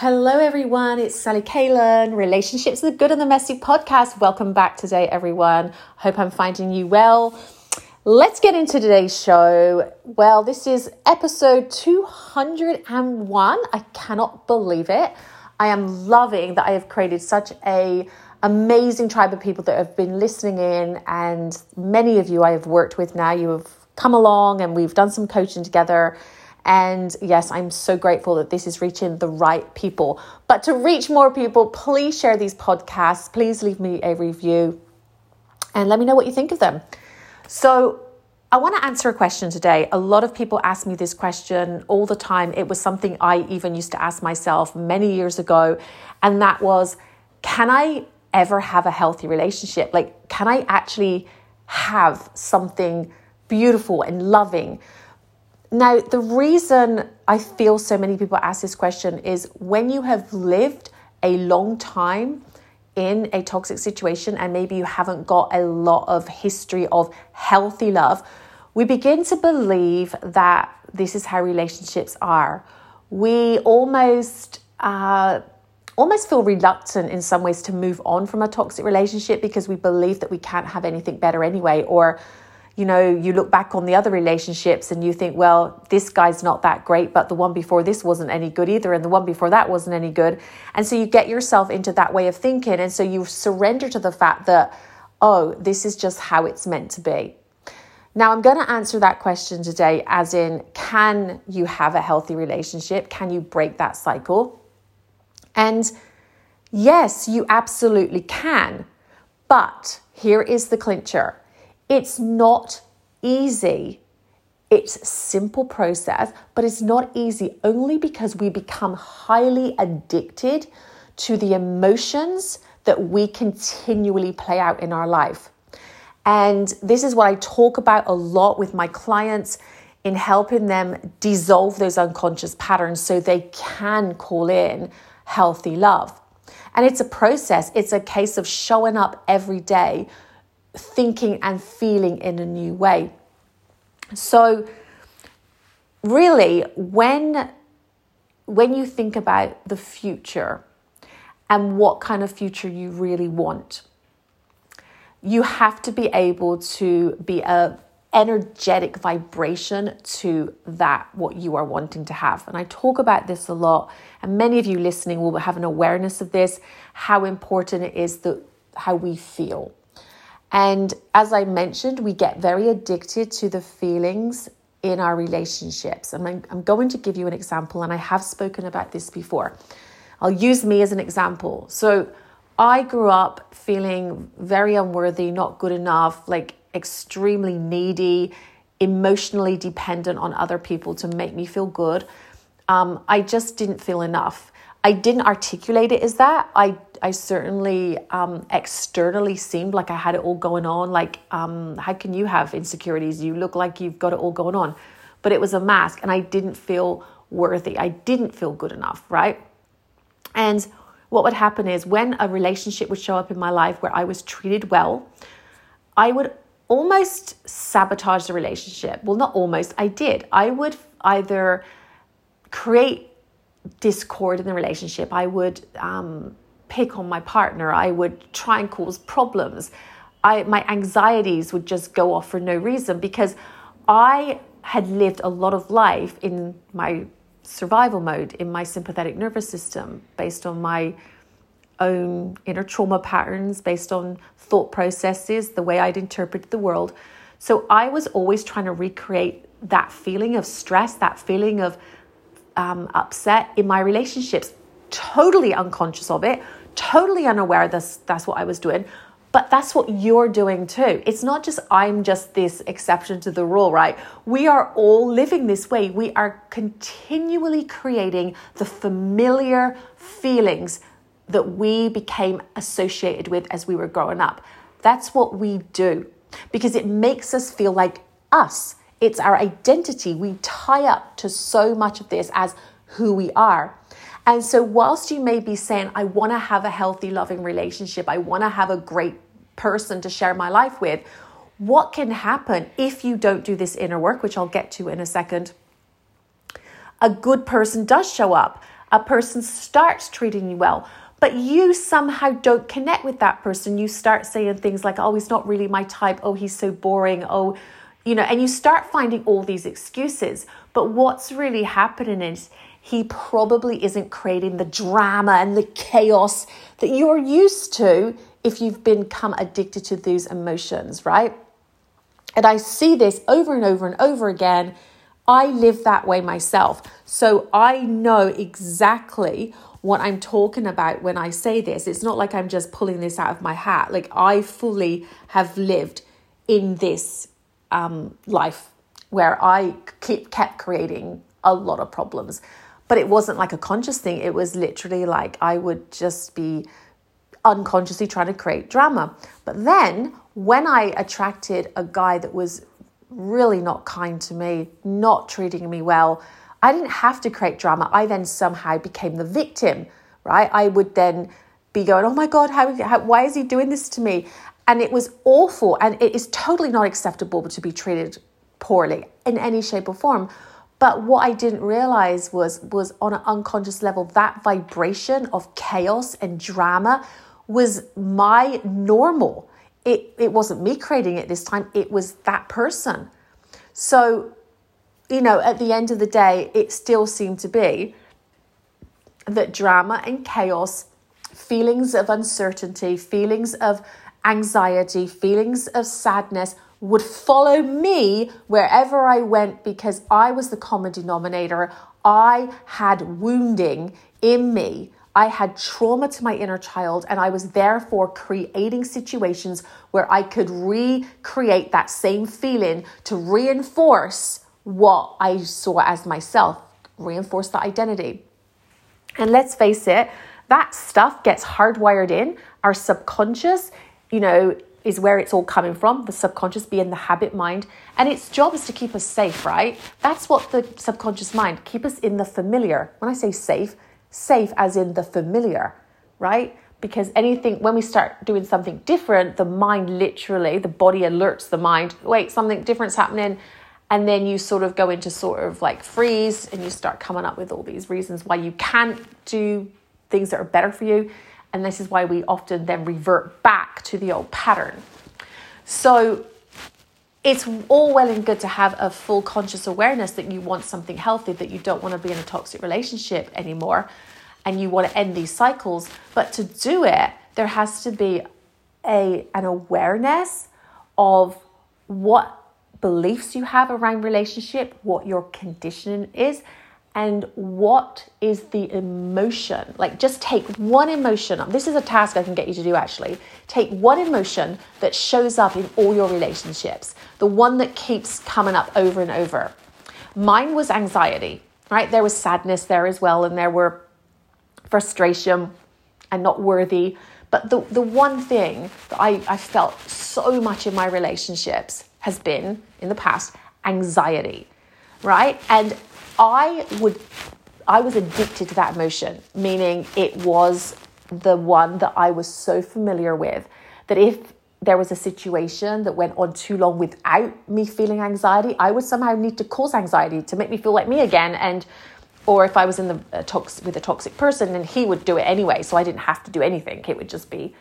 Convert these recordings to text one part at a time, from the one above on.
Hello, everyone. It's Sally Kalen, Relationships the Good and the Messy podcast. Welcome back today, everyone. Hope I'm finding you well. Let's get into today's show. Well, this is episode 201. I cannot believe it. I am loving that I have created such a amazing tribe of people that have been listening in and many of you I have worked with now. You have come along and we've done some coaching together and yes, I'm so grateful that this is reaching the right people. But to reach more people, please share these podcasts. Please leave me a review and let me know what you think of them. So, I want to answer a question today. A lot of people ask me this question all the time. It was something I even used to ask myself many years ago. And that was Can I ever have a healthy relationship? Like, can I actually have something beautiful and loving? Now, the reason I feel so many people ask this question is when you have lived a long time in a toxic situation and maybe you haven't got a lot of history of healthy love, we begin to believe that this is how relationships are. We almost uh, almost feel reluctant in some ways to move on from a toxic relationship because we believe that we can't have anything better anyway, or you know, you look back on the other relationships and you think, well, this guy's not that great, but the one before this wasn't any good either, and the one before that wasn't any good. And so you get yourself into that way of thinking. And so you surrender to the fact that, oh, this is just how it's meant to be. Now, I'm going to answer that question today, as in, can you have a healthy relationship? Can you break that cycle? And yes, you absolutely can. But here is the clincher it's not easy. It's a simple process, but it's not easy only because we become highly addicted to the emotions that we continually play out in our life. And this is what I talk about a lot with my clients in helping them dissolve those unconscious patterns so they can call in healthy love. And it's a process, it's a case of showing up every day thinking and feeling in a new way. So, really, when when you think about the future and what kind of future you really want, you have to be able to be a energetic vibration to that what you are wanting to have. And I talk about this a lot, and many of you listening will have an awareness of this, how important it is that how we feel. And as I mentioned, we get very addicted to the feelings in our relationships. And I'm, I'm going to give you an example, and I have spoken about this before. I'll use me as an example. So I grew up feeling very unworthy, not good enough, like extremely needy, emotionally dependent on other people to make me feel good. Um, I just didn't feel enough. I didn't articulate it as that. I I certainly um, externally seemed like I had it all going on. Like, um, how can you have insecurities? You look like you've got it all going on. But it was a mask, and I didn't feel worthy. I didn't feel good enough, right? And what would happen is when a relationship would show up in my life where I was treated well, I would almost sabotage the relationship. Well, not almost, I did. I would either create discord in the relationship, I would um, pick on my partner. I would try and cause problems. I, my anxieties would just go off for no reason because I had lived a lot of life in my survival mode, in my sympathetic nervous system, based on my own inner trauma patterns, based on thought processes, the way I'd interpreted the world. So I was always trying to recreate that feeling of stress, that feeling of um, upset in my relationships, totally unconscious of it, totally unaware that's that's what I was doing. But that's what you're doing too. It's not just I'm just this exception to the rule, right? We are all living this way. We are continually creating the familiar feelings that we became associated with as we were growing up. That's what we do because it makes us feel like us. It's our identity. We tie up to so much of this as who we are. And so, whilst you may be saying, I want to have a healthy, loving relationship, I want to have a great person to share my life with, what can happen if you don't do this inner work, which I'll get to in a second? A good person does show up. A person starts treating you well, but you somehow don't connect with that person. You start saying things like, oh, he's not really my type. Oh, he's so boring. Oh, you know, and you start finding all these excuses. But what's really happening is he probably isn't creating the drama and the chaos that you're used to if you've become addicted to these emotions, right? And I see this over and over and over again. I live that way myself. So I know exactly what I'm talking about when I say this. It's not like I'm just pulling this out of my hat. Like I fully have lived in this um, life where I keep, kept creating a lot of problems. But it wasn't like a conscious thing. It was literally like I would just be unconsciously trying to create drama. But then when I attracted a guy that was really not kind to me, not treating me well, I didn't have to create drama. I then somehow became the victim, right? I would then be going, oh my God, how, how, why is he doing this to me? And it was awful. And it is totally not acceptable to be treated poorly in any shape or form. But what I didn't realize was, was on an unconscious level, that vibration of chaos and drama was my normal. It, it wasn't me creating it this time, it was that person. So, you know, at the end of the day, it still seemed to be that drama and chaos, feelings of uncertainty, feelings of anxiety, feelings of sadness would follow me wherever I went because I was the common denominator. I had wounding in me. I had trauma to my inner child, and I was therefore creating situations where I could recreate that same feeling to reinforce what I saw as myself, reinforce the identity. And let's face it, that stuff gets hardwired in. Our subconscious, you know, is where it's all coming from, the subconscious being the habit mind. And its job is to keep us safe, right? That's what the subconscious mind, keep us in the familiar. When I say safe, safe as in the familiar, right? Because anything, when we start doing something different, the mind literally, the body alerts the mind, wait, something different's happening. And then you sort of go into sort of like freeze and you start coming up with all these reasons why you can't do things that are better for you. And this is why we often then revert back to the old pattern. So it's all well and good to have a full conscious awareness that you want something healthy, that you don't want to be in a toxic relationship anymore, and you want to end these cycles. But to do it, there has to be a, an awareness of what beliefs you have around relationship, what your conditioning is, and what is the emotion. Like, just take one emotion. This is a task I can get you to do actually. Take one emotion that shows up in all your relationships, the one that keeps coming up over and over. Mine was anxiety, right? There was sadness there as well, and there were frustration and not worthy. But the, the one thing that I, I felt so much in my relationships has been in the past anxiety, right? And I would I was addicted to that emotion, meaning it was the one that I was so familiar with that if there was a situation that went on too long without me feeling anxiety, I would somehow need to cause anxiety to make me feel like me again. And or if I was in the uh, tox- with a toxic person, then he would do it anyway, so I didn't have to do anything. It would just be.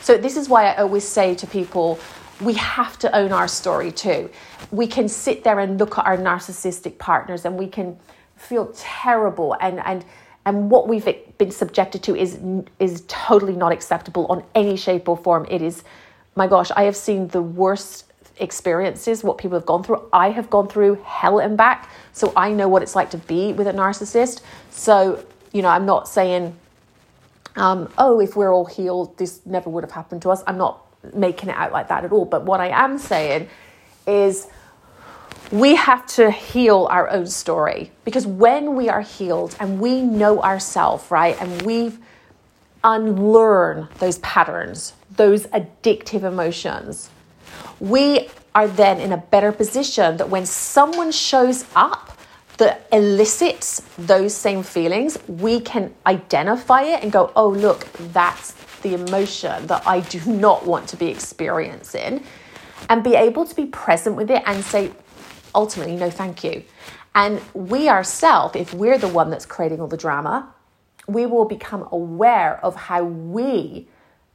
So this is why I always say to people, we have to own our story too. We can sit there and look at our narcissistic partners and we can feel terrible and and and what we've been subjected to is is totally not acceptable on any shape or form. It is my gosh, I have seen the worst experiences, what people have gone through. I have gone through hell and back, so I know what it's like to be with a narcissist. So, you know, I'm not saying um, oh, if we're all healed, this never would have happened to us. I'm not making it out like that at all. But what I am saying is we have to heal our own story because when we are healed and we know ourselves, right, and we've unlearn those patterns, those addictive emotions, we are then in a better position that when someone shows up that elicits those same feelings, we can identify it and go, oh, look, that's the emotion that I do not want to be experiencing and be able to be present with it and say, ultimately, no, thank you. And we ourselves, if we're the one that's creating all the drama, we will become aware of how we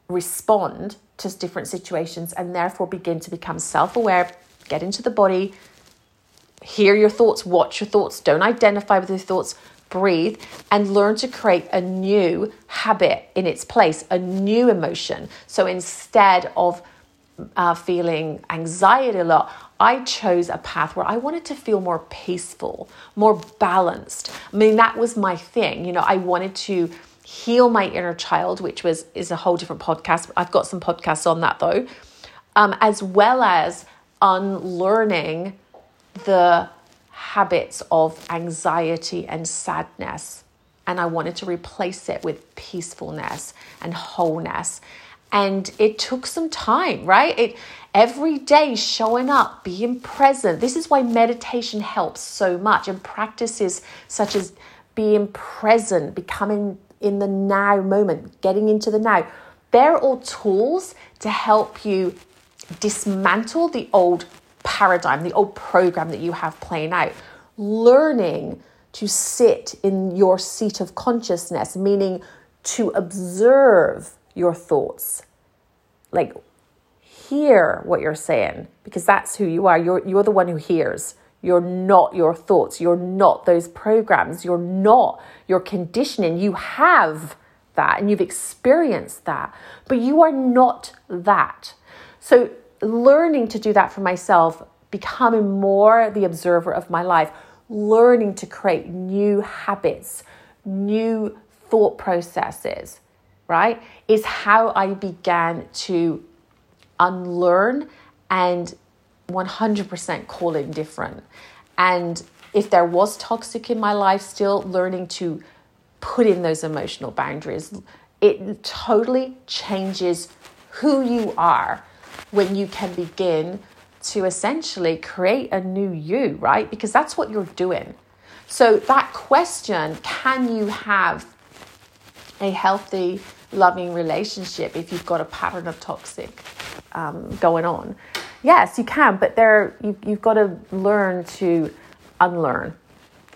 respond to different situations and therefore begin to become self aware, get into the body, hear your thoughts, watch your thoughts, don't identify with your thoughts, breathe, and learn to create a new habit in its place, a new emotion. So instead of uh, feeling anxiety a lot, I chose a path where I wanted to feel more peaceful, more balanced. I mean, that was my thing. You know, I wanted to heal my inner child, which was is a whole different podcast. I've got some podcasts on that though, um, as well as unlearning the habits of anxiety and sadness. And I wanted to replace it with peacefulness and wholeness. And it took some time, right? It every day showing up, being present. This is why meditation helps so much and practices such as being present, becoming in the now moment, getting into the now. They're all tools to help you dismantle the old paradigm, the old program that you have playing out. Learning to sit in your seat of consciousness, meaning to observe your thoughts. Like, hear what you're saying because that's who you are. You're, you're the one who hears. You're not your thoughts. You're not those programs. You're not your conditioning. You have that and you've experienced that, but you are not that. So, learning to do that for myself, becoming more the observer of my life, learning to create new habits, new thought processes, right, is how I began to unlearn and 100% call it different. And if there was toxic in my life, still learning to put in those emotional boundaries. It totally changes who you are when you can begin to essentially create a new you, right? Because that's what you're doing. So, that question can you have a healthy, loving relationship if you've got a pattern of toxic um, going on? Yes, you can, but there you, you've got to learn to unlearn,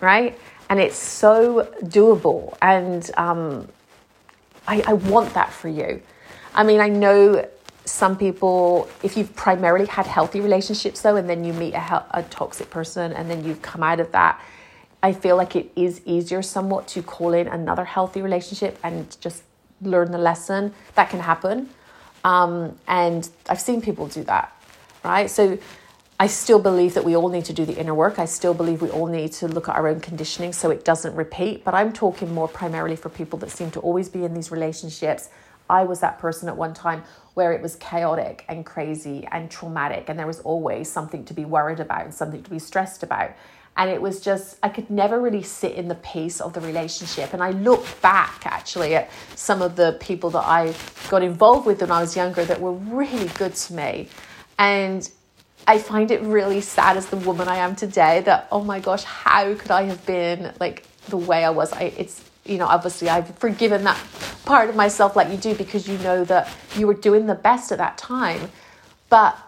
right? And it's so doable. And um, I, I want that for you. I mean, I know some people, if you've primarily had healthy relationships though, and then you meet a, a toxic person and then you've come out of that, I feel like it is easier somewhat to call in another healthy relationship and just learn the lesson. That can happen. Um, and I've seen people do that right? So I still believe that we all need to do the inner work. I still believe we all need to look at our own conditioning so it doesn't repeat. But I'm talking more primarily for people that seem to always be in these relationships. I was that person at one time where it was chaotic and crazy and traumatic, and there was always something to be worried about and something to be stressed about. And it was just, I could never really sit in the peace of the relationship. And I look back actually at some of the people that I got involved with when I was younger that were really good to me and I find it really sad as the woman I am today that, oh my gosh, how could I have been like the way I was? I, it's, you know, obviously I've forgiven that part of myself like you do because you know that you were doing the best at that time. But,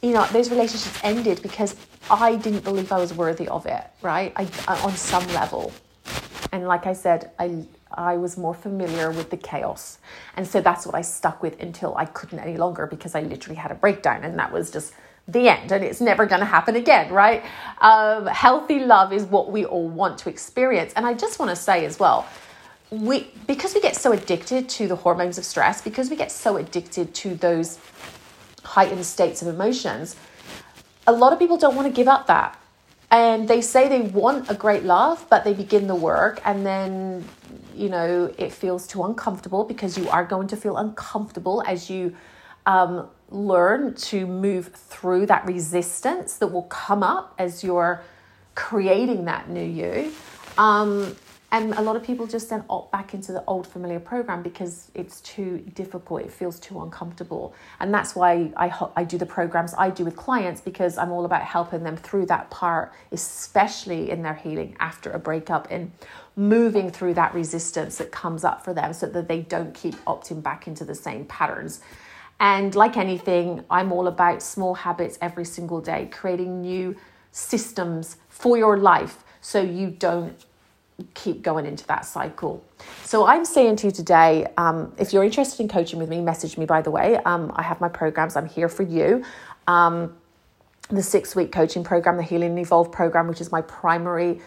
you know, those relationships ended because I didn't believe I was worthy of it, right? I, on some level. And like I said, I I was more familiar with the chaos. And so that's what I stuck with until I couldn't any longer because I literally had a breakdown and that was just the end and it's never going to happen again, right? Um, healthy love is what we all want to experience. And I just want to say as well, we because we get so addicted to the hormones of stress, because we get so addicted to those heightened states of emotions, a lot of people don't want to give up that. And they say they want a great love but they begin the work and then you know it feels too uncomfortable because you are going to feel uncomfortable as you um, learn to move through that resistance that will come up as you're creating that new you. Um, and a lot of people just then opt back into the old familiar program because it's too difficult, it feels too uncomfortable. And that's why I, I do the programs I do with clients because I'm all about helping them through that part, especially in their healing after a breakup and moving through that resistance that comes up for them so that they don't keep opting back into the same patterns. And like anything, I'm all about small habits every single day, creating new systems for your life so you don't keep going into that cycle. So I'm saying to you today, um, if you're interested in coaching with me, message me. By the way, um, I have my programs. I'm here for you. Um, the six week coaching program, the Healing and Evolve program, which is my primary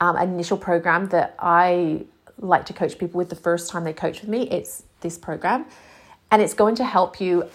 um, initial program that I like to coach people with the first time they coach with me. It's this program, and it's going to help you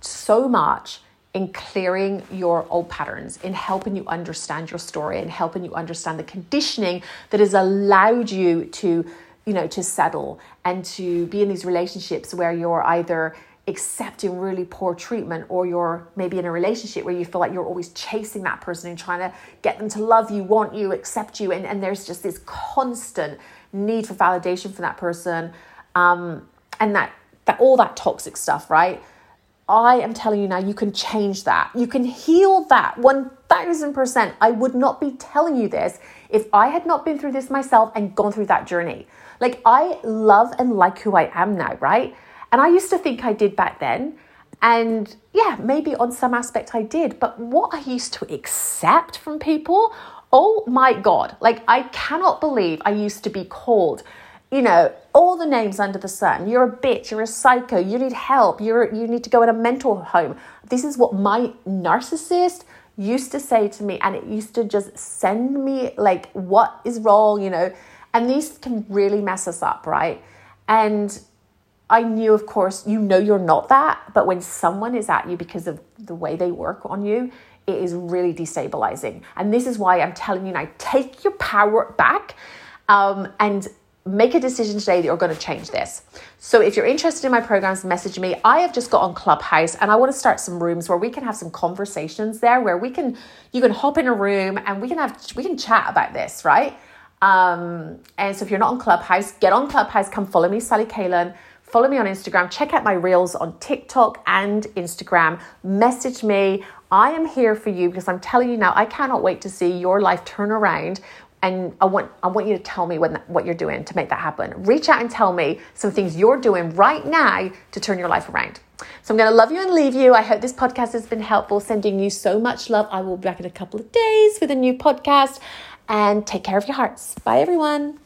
so much in clearing your old patterns, in helping you understand your story, and helping you understand the conditioning that has allowed you to, you know, to settle and to be in these relationships where you're either accepting really poor treatment or you're maybe in a relationship where you feel like you're always chasing that person and trying to get them to love you, want you, accept you, and, and there's just this constant need for validation from that person. Um, and that that all that toxic stuff, right? I am telling you now, you can change that. You can heal that 1000%. I would not be telling you this if I had not been through this myself and gone through that journey. Like, I love and like who I am now, right? And I used to think I did back then. And yeah, maybe on some aspect I did. But what I used to accept from people, oh my God, like, I cannot believe I used to be called you know, all the names under the sun. You're a bitch, you're a psycho, you need help, you're you need to go in a mental home. This is what my narcissist used to say to me and it used to just send me like what is wrong, you know. And these can really mess us up, right? And I knew, of course, you know you're not that, but when someone is at you because of the way they work on you, it is really destabilizing. And this is why I'm telling you now take your power back um, and make a decision today that you're going to change this. So if you're interested in my programs, message me. I have just got on Clubhouse and I want to start some rooms where we can have some conversations there where we can you can hop in a room and we can have we can chat about this, right? Um, and so if you're not on Clubhouse, get on Clubhouse, come follow me, Sally Kalen. Follow me on Instagram. Check out my reels on TikTok and Instagram. Message me. I am here for you because I'm telling you now, I cannot wait to see your life turn around and I want I want you to tell me what what you're doing to make that happen. Reach out and tell me some things you're doing right now to turn your life around. So I'm going to love you and leave you. I hope this podcast has been helpful. Sending you so much love. I will be back in a couple of days with a new podcast and take care of your hearts. Bye everyone.